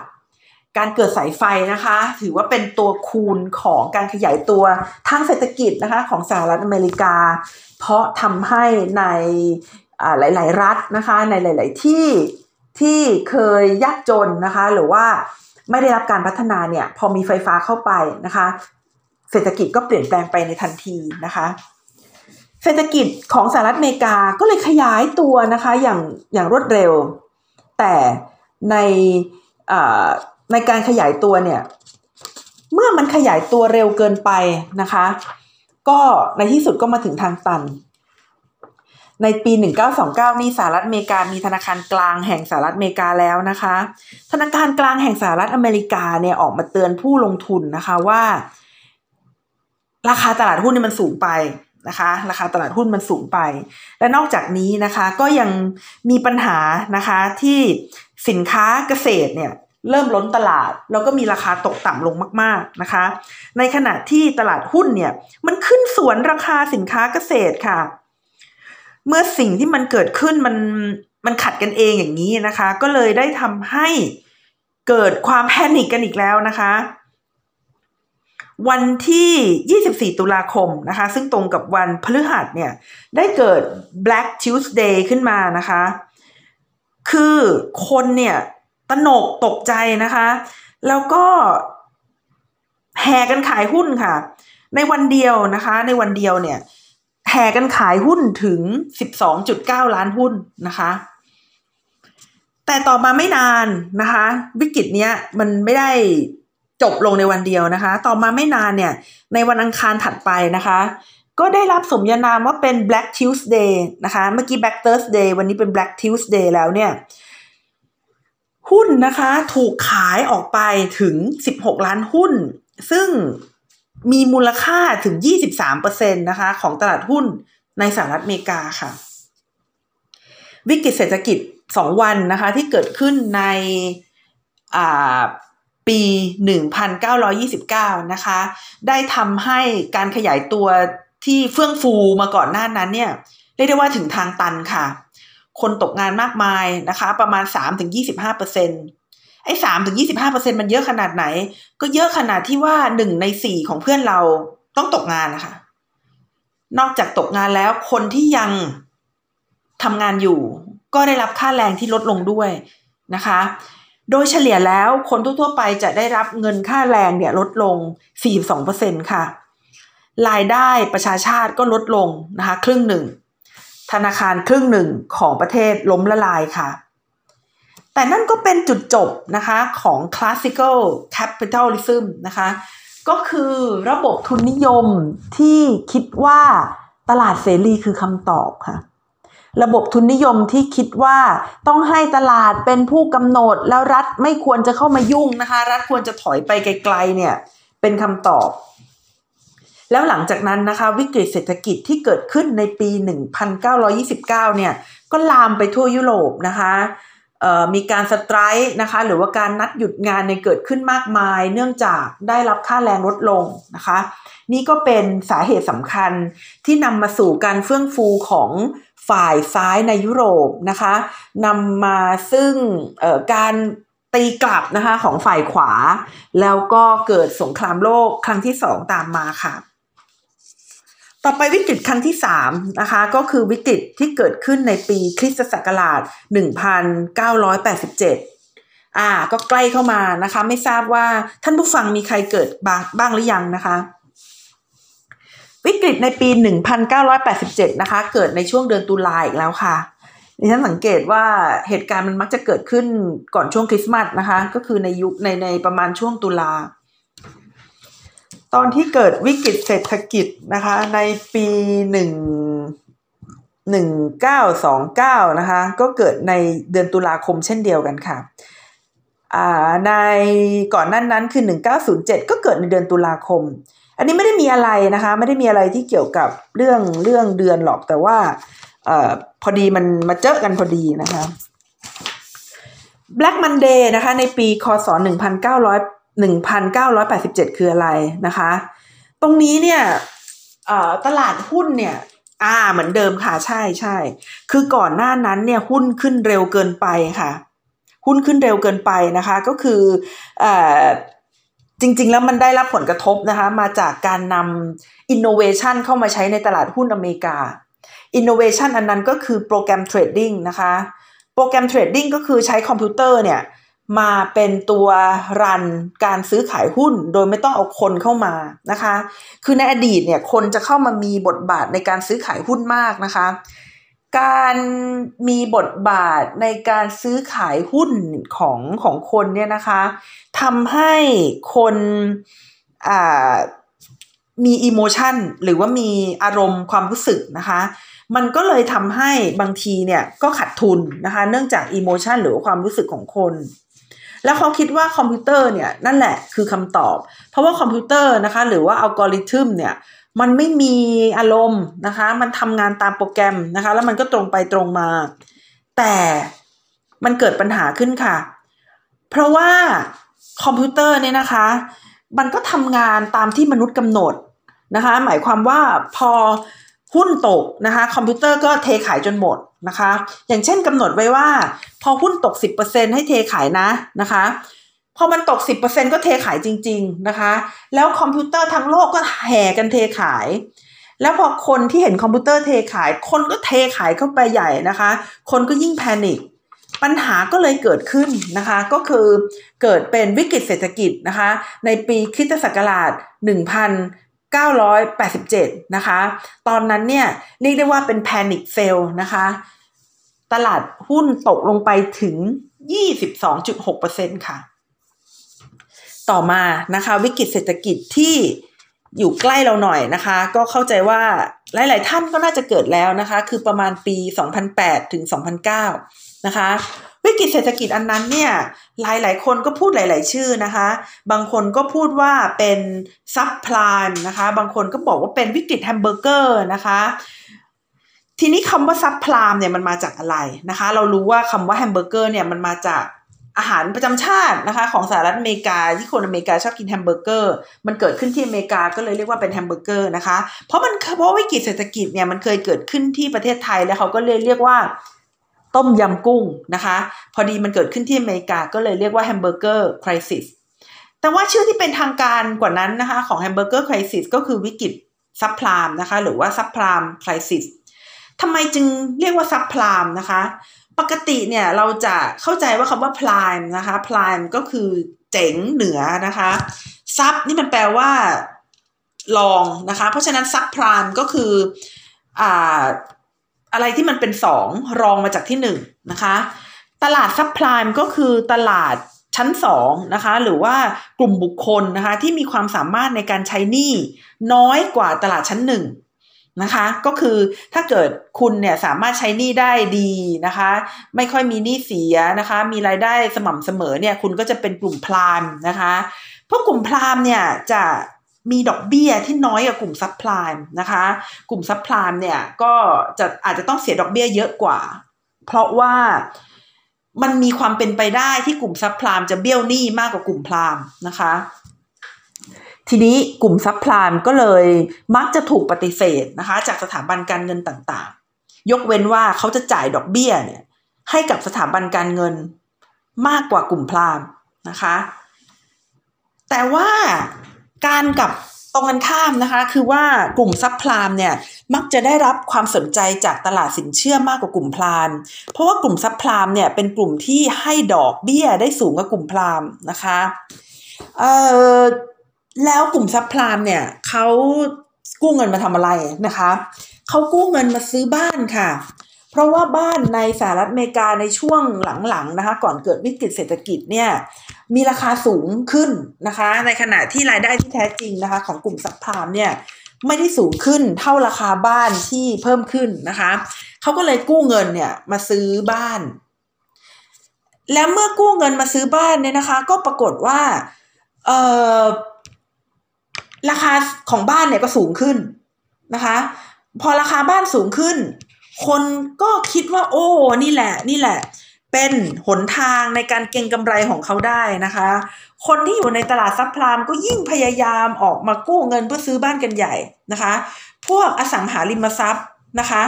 การเกิดสายไฟนะคะ ถือว่าเป็นตัวคูณของการขยายตัวทางเศรษฐกิจนะคะของสหรัฐอเมริกา เพราะทำให้ในหลาย ๆ รัฐนะคะ ในหลาย ๆ ที่ ที่เคยยากจนนะคะ หรือว่าไม่ได้รับการพัฒนาเนี่ยพอมีไฟฟ้าเข้าไปนะคะ เศรษฐกิจก็เปลี่ยนแปลงไปในทันทีนะคะ เศรษฐกิจของสหรัฐอเมริกาก็เลยขยายตัวนะคะอย่างอย่างรวดเร็ว แต่ในในการขยายตัวเนี่ยเมื่อมันขยายตัวเร็วเกินไปนะคะ ก็ในที่สุดก็มาถึงทางตัน ในปี 1929 นี่สหรัฐอเมริกามีธนาคารกลางแห่งสหรัฐอเมริกาแล้วนะคะ ธนาคารกลางแห่งสหรัฐอเมริกาเนี่ยออกมาเตือนผู้ลงทุนนะคะว่า ราคาตลาดหุ้นนี่มันสูงไปนะคะ ราคาตลาดหุ้นมันสูงไป และนอกจากนี้นะคะก็ยังมีปัญหานะคะที่สินค้าเกษตรเนี่ยเริ่มล้นตลาด แล้วก็มีราคาตกต่ำลงมาก ๆนะคะ ในขณะที่ตลาดหุ้นเนี่ยมันขึ้นสวนราคาสินค้าเกษตรค่ะ เมื่อสิ่งที่มันเกิดขึ้นมันมันขัดกันเองอย่างนี้นะคะ ก็เลยได้ทำให้เกิดความแพนิคกันอีกแล้วนะคะ วันที่ 24 ตุลาคมนะคะ ซึ่งตรงกับวันพฤหัสเนี่ย ได้เกิด Black Tuesday ขึ้นมานะคะ คือคนเนี่ยตนกตกใจนะคะ แล้วก็แห่กันขายหุ้นค่ะ ในวันเดียวนะคะ ในวันเดียวเนี่ย แห่กันขายหุ้นถึง 12.9 ล้านหุ้นนะคะ แต่ต่อมาไม่นานนะคะ วิกฤตเนี้ยมันไม่ได้จบลงในวันเดียวนะคะ ต่อมาไม่นานเนี่ยในวันอังคารถัดไปนะคะ ก็ได้รับสมญานามว่าเป็น Black Tuesday นะคะ เมื่อกี้ Black Thursday วันนี้เป็น Black Tuesday แล้วเนี่ย หุ้นนะคะถูกขายออกไปถึง 16 ล้านหุ้น ซึ่ง มีมูลค่าถึง 23%นะคะของตลาดหุ้นในสหรัฐอเมริกาค่ะ วิกฤตเศรษฐกิจ 2 วันนะคะที่เกิดขึ้นในปี 1929 นะคะ ได้ทำให้การขยายตัวที่เฟื่องฟูมาก่อนหน้านั้นเนี่ยเรียกได้ว่าถึงทางตันค่ะ คนตกงานมากมายนะคะ ประมาณสามถึง ไอ้สามถึงยี่สิบห้าเปอร์เซ็นมันเยอะขนาดไหน ก็เยอะขนาดที่ว่าหนึ่งในสี่ของเพื่อนเราต้องตกงานนะคะ นอกจากตกงานแล้วคนที่ยังทำงานอยู่ ก็ได้รับค่าแรงที่ลดลงด้วยนะคะ โดยเฉลี่ยแล้วคนทั่วๆไปจะได้รับเงินค่าแรงเนี่ยลดลง 42%ค่ะ รายได้ประชาชาติก็ลดลงนะคะ ครึ่งหนึ่ง ธนาคารครึ่งหนึ่งของประเทศล้มละลายค่ะ แต่นั่นก็เป็นจุดจบนะคะของ classical capitalism นะคะก็คือระบบทุนนิยมที่คิดว่าตลาดเสรีคือคำตอบค่ะ ระบบทุนนิยมที่คิดว่าต้องให้ตลาดเป็นผู้กำหนดแล้วรัฐไม่ควรจะเข้ามายุ่งนะคะ รัฐควรจะถอยไปไกลๆเนี่ยเป็นคำตอบ แล้วหลังจากนั้นนะคะ วิกฤตเศรษฐกิจที่เกิดขึ้นในปี 1929 เนี่ยก็ลามไปทั่วยุโรปนะคะ มีการสไตร์นะคะหรือว่าการนัดหยุดงานในเกิดขึ้นมากมาย เนื่องจากได้รับค่าแรงลดลงนะคะ นี่ก็เป็นสาเหตุสำคัญที่นำมาสู่การเฟื่องฟูของฝ่ายซ้ายในยุโรปนะคะนำมาซึ่งการตีกลับนะคะของฝ่ายขวา แล้วก็เกิดสงครามโลกครั้งที่สองตามมาค่ะ ต่อไปวิกฤตครั้งที่สามนะคะก็คือวิกฤตที่เกิดขึ้นในปีคริสตศักราช 1987 อ่า ก็ใกล้เข้ามานะคะ ไม่ทราบว่าท่านผู้ฟังมีใครเกิดบ้างบ้างหรือยังนะคะ วิกฤตในปี 1987 นะคะ เกิดในช่วงเดือนตุลาอีกแล้วค่ะดิฉันสังเกตว่าเหตุการณ์มันมักจะเกิดขึ้นก่อนช่วงคริสต์มาสนะคะ ก็คือในยุคในในประมาณช่วงตุลา ตอนที่เกิดวิกฤตเศรษฐกิจนะคะในปีหนึ่งหนึ่งเก้าสองเก้านะคะก็เกิดในเดือนตุลาคมเช่นเดียวกันค่ะในก่อนนั้นนั้นคือหนึ่งเก้าศูนย์เจ็ดก็เกิดในเดือนตุลาคม อันนี้ไม่ได้มีอะไรนะคะ ไม่ได้มีอะไรที่เกี่ยวกับเรื่องเรื่องเดือนหรอกแต่ว่าอพอดีมันมาเจอกันพอดีนะคะ Black Monday นะคะในปีคศ1900 1987 คืออะไรนะคะ ตรงนี้เนี่ยตลาดหุ้นเนี่ยอ่าเหมือนเดิมค่ะใช่ใช่คือก่อนหน้านั้นเนี่ยหุ้นขึ้นเร็วเกินไปค่ะ หุ้นขึ้นเร็วเกินไปนะคะ ก็คืออจริง ๆ แล้วมันได้รับผลกระทบนะคะ มาจากการนำอินโนเวชันเข้ามาใช้ในตลาดหุ้นอเมริกา innovation อันนั้นก็คือ program trading นะคะ program trading ก็คือใช้คอมพิวเตอร์เนี่ย มาเป็นตัว run การซื้อขายหุ้นโดยไม่ต้องเอาคนเข้ามานะคะ คือในอดีตเนี่ยคนจะเข้ามามีบทบาทในการซื้อขายหุ้นมากนะคะ การมีบทบาทในการซื้อขายหุ้นของของคนเนี่ยนะคะทำให้คนมี emotion หรือว่ามีอารมณ์ความรู้สึกนะคะ มันก็เลยทำให้บางทีเนี่ยก็ขาดทุนนะคะ เนื่องจาก emotion หรือความรู้สึกของคน แล้วเขาคิดว่าคอมพิวเตอร์เนี่ยนั่นแหละคือคำตอบ เพราะว่าคอมพิวเตอร์นะคะ หรือว่าอัลกอริทึมเนี่ยมันไม่มีอารมณ์นะคะ มันทำงานตามโปรแกรมนะคะ แล้วมันก็ตรงไปตรงมา แต่มันเกิดปัญหาขึ้นค่ะ เพราะว่าคอมพิวเตอร์เนี่ยนะคะ มันก็ทำงานตามที่มนุษย์กำหนดนะคะ หมายความว่าพอ หุ้นตกนะคะคอมพิวเตอร์ก็เทขายจนหมดนะคะ อย่างเช่นกำหนดไว้ว่า พอหุ้นตก 10%ให้เทขายนะนะคะพอมันตก 10%ก็เทขายจริง ๆนะคะ แล้วคอมพิวเตอร์ทั้งโลกก็แห่กันเทขาย แล้วพอคนที่เห็นคอมพิวเตอร์เทขาย คนก็เทขายเข้าไปใหญ่นะคะ คนก็ยิ่ง panic ปัญหาก็เลยเกิดขึ้นนะคะ ก็คือเกิดเป็นวิกฤตเศรษฐกิจนะคะ ในปีคริสตศักราช 1987 นะคะ ตอนนั้นเนี่ยเรียกได้ว่าเป็น panic sell นะคะ ตลาดหุ้นตกลงไปถึง 22.6%ค่ะ ต่อมานะคะวิกฤตเศรษฐกิจที่อยู่ใกล้เราหน่อยนะคะ ก็เข้าใจว่าหลาย ๆ ท่านก็น่าจะเกิดแล้วนะคะ คือประมาณปี 2008 ถึง 2009 นะคะ วิกฤตเศรษฐกิจอันนั้นเนี่ยหลายๆคนก็พูดหลาย ๆ ชื่อนะคะ บางคนก็พูดว่าเป็น subprime นะคะ บางคนก็บอกว่าเป็นวิกฤตแฮมเบอร์เกอร์นะคะทีนี้คำว่า subprime เนี่ยมันมาจากอะไรนะคะ เรารู้ว่าคำว่าแฮมเบอร์เกอร์เนี่ยมันมาจากอาหารประจำชาตินะคะ ของสหรัฐอเมริกาที่คนอเมริกาชอบกินแฮมเบอร์เกอร์มันเกิดขึ้นที่อเมริกาก็เลยเรียกว่าเป็นแฮมเบอร์เกอร์นะคะ เพราะมันเพราะวิกฤตเศรษฐกิจเนี่ยมันเคยเกิดขึ้นที่ประเทศไทยแล้วเขาก็เลยเรียกว่า ต้มยำกุ้งนะคะ พอดีมันเกิดขึ้นที่อเมริกาก็เลยเรียกว่า Hamburger Crisis แต่ว่าชื่อที่เป็นทางการกว่านั้นนะคะของ Hamburger Crisis ก็คือวิกฤต Subprime นะคะหรือว่า Subprime Crisis ทำไมจึงเรียกว่า Subprime นะคะ ปกติเนี่ยเราจะเข้าใจว่าคำว่า Prime นะคะ Prime ก็คือเจ๋งเหนือนะคะ Sub นี่มันแปลว่ารองนะคะ เพราะฉะนั้น Subprime ก็คืออ่า อะไรที่มันเป็นสองรองมาจากที่หนึ่งนะคะ ตลาด Subprime ก็คือตลาดชั้นสองนะคะหรือว่ากลุ่มบุคคลนะคะที่มีความสามารถในการใช้หนี้น้อยกว่าตลาดชั้นหนึ่งนะคะก็คือถ้าเกิดคุณเนี่ยสามารถใช้หนี้ได้ดีนะคะ ไม่ค่อยมีหนี้เสียนะคะ มีรายได้สม่ำเสมอเนี่ยคุณก็จะเป็นกลุ่มพรามนะคะพวกกลุ่มพรามเนี่ยจะ มีดอกเบี้ยที่น้อยกว่ากลุ่มซับพลามนะคะ กลุ่มซับพลามเนี่ยก็จะอาจจะต้องเสียดอกเบี้ยเยอะกว่า เพราะว่ามันมีความเป็นไปได้ที่กลุ่มซับพลามจะเบี้ยวหนี้มากกว่ากลุ่มพรามนะคะ ทีนี้กลุ่ม Subprime ก็เลยมักจะถูกปฏิเสธนะคะ จากสถาบันการเงินต่างๆ ยกเว้นว่าเขาจะจ่ายดอกเบี้ยเนี่ยให้กับสถาบันการเงินมากกว่ากลุ่ม Prime นะคะ แต่ว่า การกลับตรงกันข้ามนะคะ คือว่ากลุ่ม Subprime เนี่ยมักจะได้รับความสนใจจากตลาดสินเชื่อมากกว่ากลุ่ม Prime เพราะว่ากลุ่ม Subprime เนี่ยเป็นกลุ่มที่ให้ดอกเบี้ยได้สูงกว่ากลุ่ม Primeนะคะเอ่อแล้วกลุ่มซับพลามเนี่ยเขากู้เงินมาทำอะไรนะคะเขากู้เงินมาซื้อบ้านค่ะ เพราะว่าบ้านในสหรัฐอเมริกาในช่วงหลังๆนะคะ ก่อนเกิดวิกฤตเศรษฐกิจเนี่ย มีราคาสูงขึ้นนะคะ ในขณะที่รายได้ที่แท้จริงนะคะ ของกลุ่มซับพลามเนี่ยไม่ได้สูงขึ้นเท่าราคาบ้านที่เพิ่มขึ้นนะคะเขาก็เลยกู้เงินเนี่ยมาซื้อบ้าน แล้วเมื่อกู้เงินมาซื้อบ้านเนี่ยนะคะ ก็ปรากฏว่าเออราคาของบ้านเนี่ยก็สูงขึ้นนะคะ พอราคาบ้านสูงขึ้น คนก็คิดว่า โอ้นี่แหละ นี่แหละ เป็นหนทางในการเก็งกำไรของเขาได้นะคะ คนที่อยู่ในตลาดซับพลามก็ยิ่งพยายามออกมากู้เงินเพื่อซื้อบ้านกันใหญ่นะคะ พวกอสังหาริมทรัพย์นะคะ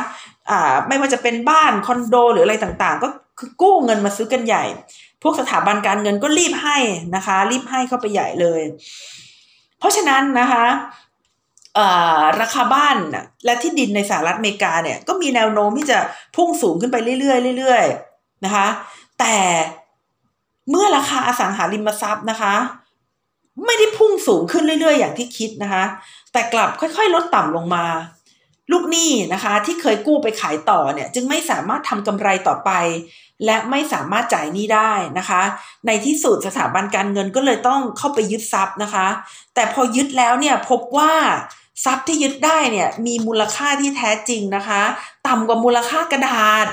อ่าไม่ว่าจะเป็นบ้านคอนโดหรืออะไรต่างๆ ก็คือกู้เงินมาซื้อกันใหญ่ พวกสถาบันการเงินก็รีบให้นะคะ รีบให้เข้าไปใหญ่เลย เพราะฉะนั้นนะคะราคาบ้านและที่ดินในสหรัฐอเมริกาเนี่ยก็มีแนวโน้มที่จะพุ่งสูงขึ้นไปเรื่อยๆเรื่อย นะคะ แต่เมื่อราคาอสังหาริมทรัพย์นะคะ ไม่ได้พุ่งสูงขึ้นเรื่อยๆ อย่างที่คิดนะคะ แต่กลับค่อยๆ ลดต่ำลงมา ลูกหนี้นะคะ ที่เคยกู้ไปขายต่อเนี่ยจึงไม่สามารถทำกำไรต่อไป และไม่สามารถจ่ายหนี้ได้นะคะ ในที่สุดสถาบันการเงินก็เลยต้องเข้าไปยึดทรัพย์นะคะ แต่พอยึดแล้วเนี่ยพบว่าทรัพย์ที่ยึดได้เนี่ยมีมูลค่าที่แท้จริงนะคะ ต่ำกว่ามูลค่ากระดาษ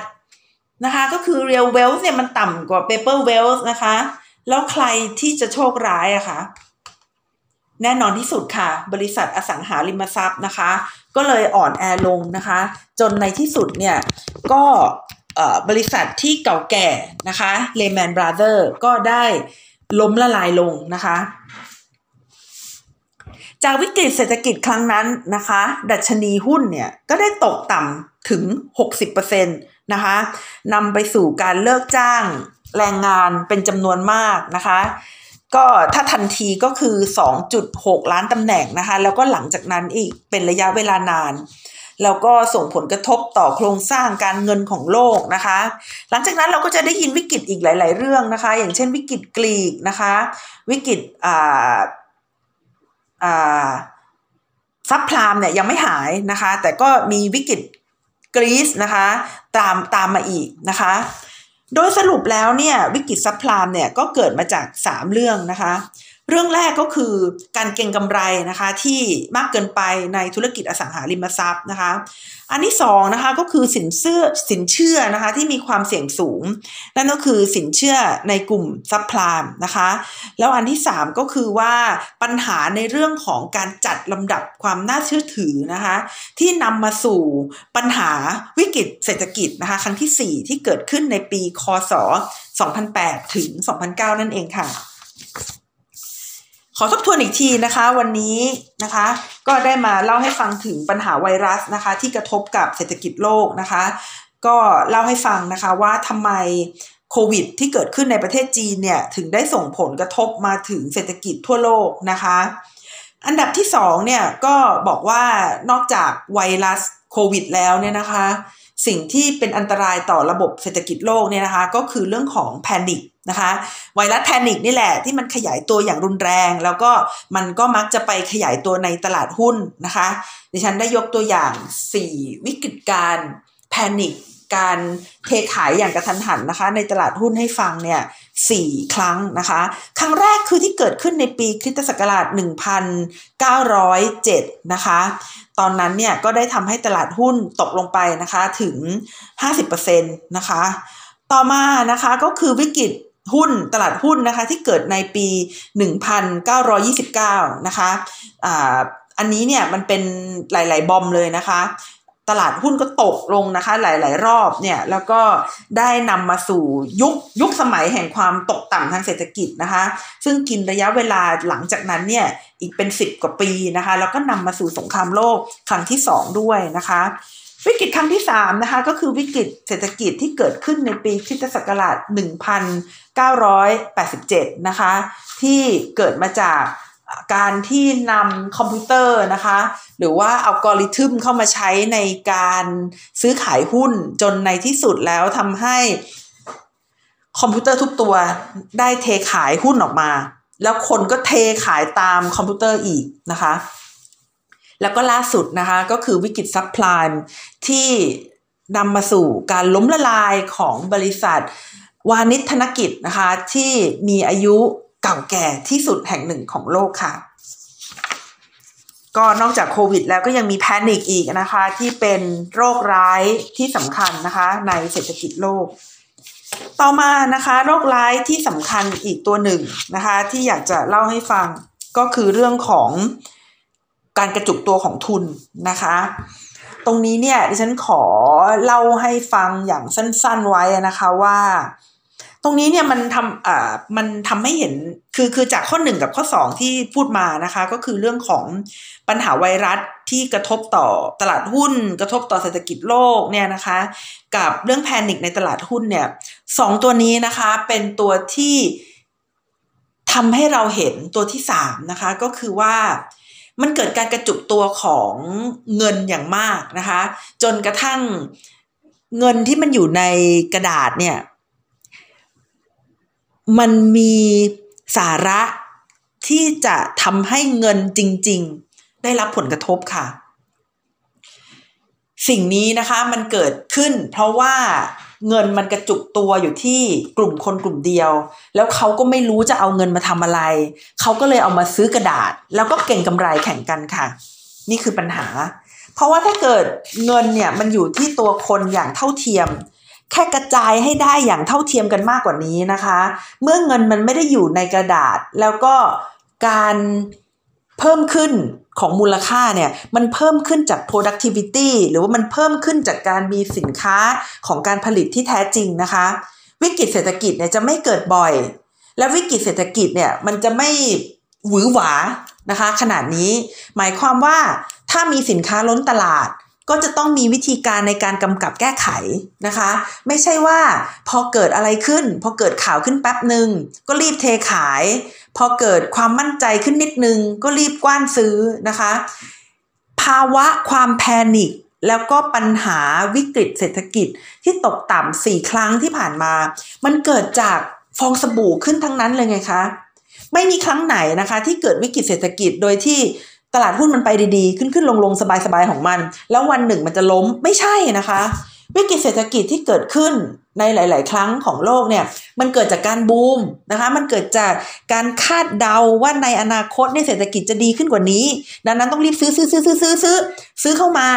นะคะก็คือ real wealth เนี่ยมันต่ำกว่า paper wealth นะคะ แล้วใครที่จะโชคร้ายอะคะแน่นอนที่สุดค่ะ บริษัทอสังหาริมทรัพย์นะคะ ก็เลยอ่อนแอลงนะคะ จนในที่สุดเนี่ย ก็บริษัทที่เก่าแก่นะคะ Lehman Brothers ก็ได้ล้มละลายลงนะคะ จากวิกฤตเศรษฐกิจครั้งนั้นนะคะ ดัชนีหุ้นเนี่ย ก็ได้ตกต่ำ ถึง 60%นะคะนำไปสู่การเลิกจ้างแรงงานเป็นจำนวนมากนะคะ ก็ถ้าทันทีก็คือ 2.6 ล้านตำแหน่งนะคะ แล้วก็หลังจากนั้นอีกเป็นระยะเวลานาน แล้วก็ส่งผลกระทบต่อโครงสร้างการเงินของโลกนะคะ หลังจากนั้นเราก็จะได้ยินวิกฤตอีกหลาย ๆ เรื่องนะคะ อย่างเช่นวิกฤตกรีกนะคะ วิกฤตอ่าอ่าซับพลามเนี่ยยังไม่หายนะคะ แต่ก็มีวิกฤต กรีซนะคะตามตามมาอีกนะคะ โดยสรุปแล้วเนี่ยวิกฤตซับพลามเนี่ยก็เกิดมาจาก 3 เรื่องนะคะ เรื่องแรกก็คือการเก็งกำไรนะคะที่มากเกินไปในธุรกิจอสังหาริมทรัพย์นะคะ อันที่สองนะคะก็คือสินเชื่อสินเชื่อนะคะที่มีความเสี่ยงสูง นั่นก็คือสินเชื่อในกลุ่มซับพลามนะคะ แล้วอันที่สามก็คือว่าปัญหาในเรื่องของการจัดลำดับความน่าเชื่อถือนะคะที่นำมาสู่ปัญหาวิกฤตเศรษฐกิจนะคะครั้งที่ 4 ที่เกิดขึ้นในปีคศ 2008 ถึง 2009 นั่นเองค่ะ อทบทวนอีกทีนะคะวันนี้นะคะก็ได้มาเล่าให้ฟังถึงปัญหาไวรัสนะคะที่กระทบกับเศรษฐกิจโลกนะคะ ก็เล่าให้ฟังนะคะว่าทำไมโควิดที่เกิดขึ้นในประเทศจีนเนี่ยถึงได้ส่งผลกระทบมาถึงเศรษฐกิจทั่วโลกนะคะ อันดับที่สองเนี่ยก็บอกว่านอกจากไวรัสโควิดแล้วเนี่ยนะคะ สิ่งที่เป็นอันตรายต่อระบบเศรษฐกิจโลกเนี่ยนะคะ ก็คือเรื่องของแพนิคนะคะไวรัสแพนิคนี่แหละที่มันขยายตัวอย่างรุนแรง แล้วก็มันก็มักจะไปขยายตัวในตลาดหุ้นนะคะ ดิฉันได้ยกตัวอย่าง 4 วิกฤตการแพนิค การเทขายอย่างกระทันหันนะคะ ในตลาดหุ้นให้ฟังเนี่ยสี่ครั้งนะคะ ครั้งแรกคือที่เกิดขึ้นในปีคริสตศักราช 1907 นะคะ ตอนนั้นเนี่ยก็ได้ทำให้ตลาดหุ้นตกลงไปนะคะถึง 50%นะคะ ต่อมานะคะก็คือวิกฤตหุ้นตลาดหุ้นนะคะที่เกิดในปี 1929 นะคะอ่าอันนี้เนี่ยมันเป็นหลาย ๆ บอมเลยนะคะ ตลาดหุ้นก็ตกลงนะคะ หลาย ๆ รอบเนี่ยแล้วก็ได้นำมาสู่ยุคยุคสมัยแห่งความตกต่ำทางเศรษฐกิจนะคะ ซึ่งกินระยะเวลาหลังจากนั้นเนี่ยอีกเป็นสิบกว่าปีนะคะ แล้วก็นำมาสู่สงครามโลกครั้งที่สองด้วยนะคะวิกฤตครั้งที่สามนะคะก็คือวิกฤตเศรษฐกิจที่เกิดขึ้นในปีคริสตศักราช 1987 นะคะ ที่เกิดมาจาก การที่นำคอมพิวเตอร์นะคะ หรือว่าอัลกอริทึมเข้ามาใช้ในการซื้อขายหุ้นจนในที่สุดแล้วทำให้คอมพิวเตอร์ทุกตัวได้เทขายหุ้นออกมา แล้วคนก็เทขายตามคอมพิวเตอร์อีกนะคะ แล้วก็ล่าสุดนะคะก็คือวิกฤต Subprime ที่นำมาสู่การล้มละลายของบริษัท วานิชธนกิจนะคะที่มีอายุ เก่าแก่ที่สุดแห่งหนึ่งของโลกค่ะ ก็นอกจากโควิด แล้วก็ยังมีแพนิคอีกนะคะ ที่เป็นโรคร้ายที่สำคัญนะคะ ในเศรษฐกิจโลก ต่อมานะคะโรคร้ายที่สำคัญอีกตัวหนึ่งนะคะ ที่อยากจะเล่าให้ฟังก็คือเรื่องของการกระจุกตัวของทุนนะคะ ตรงนี้เนี่ยดิฉันขอเล่าให้ฟังอย่างสั้นๆไว้นะคะว่า ตรงนี้เนี่ยมันทำอ่ามันทำให้เห็นคือคือจากข้อหนึ่งกับข้อสองที่พูดมานะคะ ก็คือเรื่องของปัญหาไวรัสที่กระทบต่อตลาดหุ้น กระทบต่อเศรษฐกิจโลกเนี่ยนะคะ กับเรื่องแพนิคในตลาดหุ้นเนี่ยสองตัวนี้นะคะเป็นตัวที่ทำให้เราเห็นตัวที่สามนะคะ ก็คือว่ามันเกิดการกระจุกตัวของเงินอย่างมากนะคะ จนกระทั่งเงินที่มันอยู่ในกระดาษเนี่ย มันมีสาระที่จะทำให้เงินจริง ๆ ได้รับผลกระทบค่ะ สิ่งนี้นะคะมันเกิดขึ้น เพราะว่าเงินมันกระจุกตัวอยู่ที่กลุ่มคนกลุ่มเดียว แล้วเขาก็ไม่รู้จะเอาเงินมาทำอะไร เขาก็เลยเอามาซื้อกระดาษ แล้วก็เก่งกำไรแข่งกันค่ะ นี่คือปัญหา เพราะว่าถ้าเกิดเงินเนี่ยมันอยู่ที่ตัวคนอย่างเท่าเทียม แค่กระจายให้ได้อย่างเท่าเทียมกันมากกว่านี้นะคะ เมื่อเงินมันไม่ได้อยู่ในกระดาษ แล้วก็การเพิ่มขึ้นของมูลค่าเนี่ยมันเพิ่มขึ้นจาก productivity หรือว่ามันเพิ่มขึ้นจากการมีสินค้าของการผลิตที่แท้จริงนะคะ วิกฤตเศรษฐกิจเนี่ยจะไม่เกิดบ่อย และวิกฤตเศรษฐกิจเนี่ยมันจะไม่หวือหวานะคะ ขนาดนี้หมายความว่าถ้ามีสินค้าล้นตลาด ก็จะต้องมีวิธีการในการกำกับแก้ไขนะคะ ไม่ใช่ว่าพอเกิดอะไรขึ้น พอเกิดข่าวขึ้นแป๊บหนึ่งก็รีบเทขาย พอเกิดความมั่นใจขึ้นนิดนึงก็รีบกว้านซื้อนะคะ ภาวะความแพนิคแล้วก็ปัญหาวิกฤตเศรษฐกิจที่ตกต่ำสี่ครั้งที่ผ่านมา มันเกิดจากฟองสบู่ขึ้นทั้งนั้นเลยไงคะ ไม่มีครั้งไหนนะคะ ที่เกิดวิกฤตเศรษฐกิจโดยที่ ตลาดหุ้นมันไปดีๆ ขึ้นขึ้นลงลงสบายๆของมัน แล้ววันหนึ่งมันจะล้มไม่ใช่นะคะวิกฤตเศรษฐกิจที่เกิดขึ้นในหลาย ๆ ครั้งของโลกเนี่ยมันเกิดจากการบูมนะคะมันเกิดจากการคาดเดาว่าในอนาคตในเศรษฐกิจจะดีขึ้นกว่านี้ ดังนั้นต้องรีบซื้อซื้อซื้อซื้อซื้อซื้อซื้อเข้ามา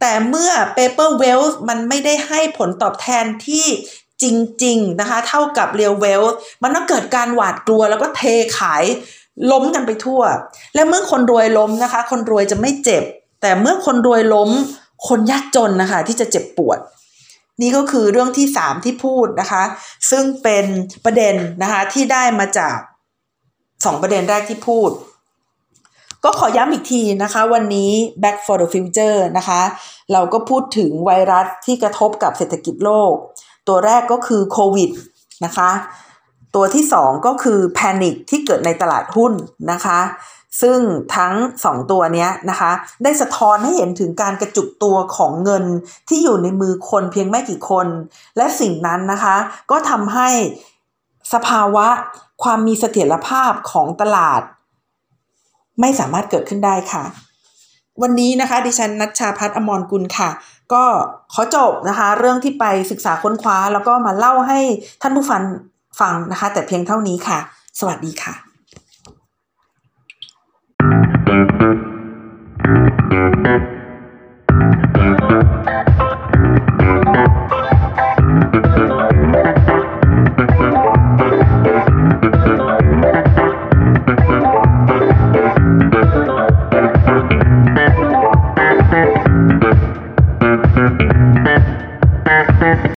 แต่เมื่อ paper wealth มันไม่ได้ให้ผลตอบแทนที่จริง ๆ นะคะ เท่ากับ real wealth มันต้องเกิดการหวาดกลัวแล้วก็เทขาย ล้มกันไปทั่ว และเมื่อคนรวยล้มนะคะ คนรวยจะไม่เจ็บ แต่เมื่อคนรวยล้ม คนยากจนนะคะ ที่จะเจ็บปวด นี่ก็คือเรื่องที่สามที่พูดนะคะ ซึ่งเป็นประเด็นนะคะที่ได้มาจากสองประเด็นแรกที่พูด ก็ขอย้ำอีกทีนะคะ วันนี้ back for the future นะคะ เราก็พูดถึงไวรัสที่กระทบกับเศรษฐกิจโลก ตัวแรกก็คือโควิดนะคะ ตัวที่สองก็คือแพนิคที่เกิดในตลาดหุ้นนะคะ ซึ่งทั้งสองตัวนี้นะคะ ได้สะท้อนให้เห็นถึงการกระจุกตัวของเงินที่อยู่ในมือคนเพียงไม่กี่คน และสิ่งนั้นนะคะ ก็ทำให้สภาวะความมีเสถียรภาพของตลาด ไม่สามารถเกิดขึ้นได้ค่ะ วันนี้นะคะดิฉันนัชชาพัฒอมรกุลค่ะ ก็ขอจบนะคะ เรื่องที่ไปศึกษาค้นคว้า แล้วก็มาเล่าให้ท่านผู้ฟัง ฟังนะคะ แต่เพียงเท่านี้ค่ะ สวัสดีค่ะ